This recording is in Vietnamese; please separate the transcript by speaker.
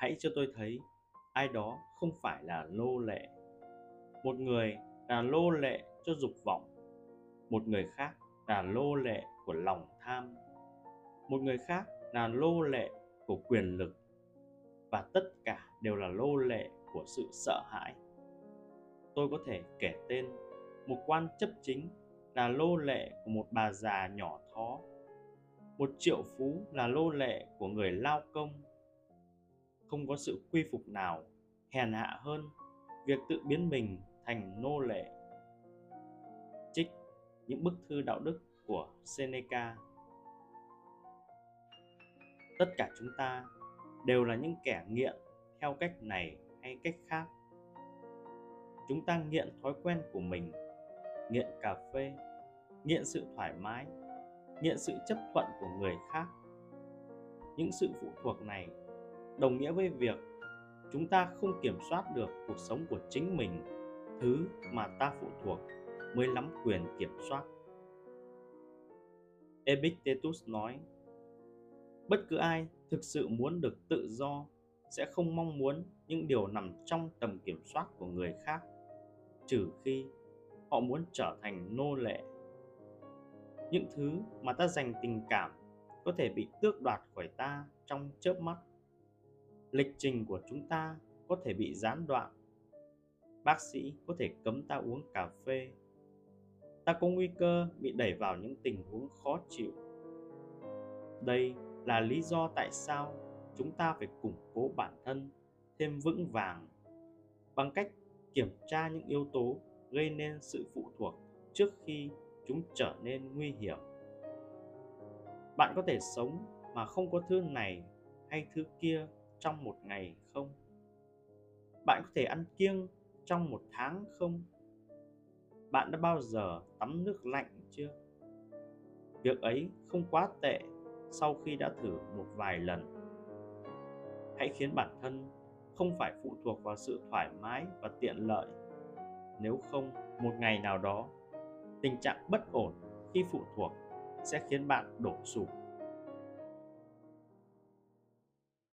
Speaker 1: hãy cho tôi thấy, ai đó không phải là nô lệ. Một người là nô lệ cho dục vọng, một người khác là nô lệ của lòng tham. Một người khác là nô lệ của quyền lực, và tất cả đều là nô lệ của sự sợ hãi. Tôi có thể kể tên một quan chấp chính là lô lệ của một bà già nhỏ thó, một triệu phú là lô lệ của người lao công không có sự quy phục nào hèn hạ hơn việc tự biến mình thành nô lệ. Trích những bức thư đạo đức của seneca. Tất cả chúng ta đều là những kẻ nghiện theo cách này hay cách khác. Chúng ta nghiện thói quen của mình, nghiện cà phê, nghiện sự thoải mái, nghiện sự chấp thuận của người khác. Những sự phụ thuộc này đồng nghĩa với việc chúng ta không kiểm soát được cuộc sống của chính mình, thứ mà ta phụ thuộc mới lắm quyền kiểm soát. Epictetus nói, bất cứ ai thực sự muốn được tự do sẽ không mong muốn những điều nằm trong tầm kiểm soát của người khác, trừ khi họ muốn trở thành nô lệ. Những thứ mà ta dành tình cảm có thể bị tước đoạt khỏi ta trong chớp mắt lịch trình của chúng ta có thể bị gián đoạn. Bác sĩ có thể cấm ta uống cà phê. Ta có nguy cơ bị đẩy vào những tình huống khó chịu. Đây là lý do tại sao chúng ta phải củng cố bản thân thêm vững vàng. Bằng cách kiểm tra những yếu tố gây nên sự phụ thuộc trước khi chúng trở nên nguy hiểm. Bạn có thể sống mà không có thứ này hay thứ kia trong một ngày không? Bạn có thể ăn kiêng trong một tháng không? Bạn đã bao giờ tắm nước lạnh chưa? Việc ấy không quá tệ sau khi đã thử một vài lần. Hãy khiến bản thân không phải phụ thuộc vào sự thoải mái và tiện lợi. Nếu không, một ngày nào đó, tình trạng bất ổn khi phụ thuộc sẽ khiến bạn đổ sụp.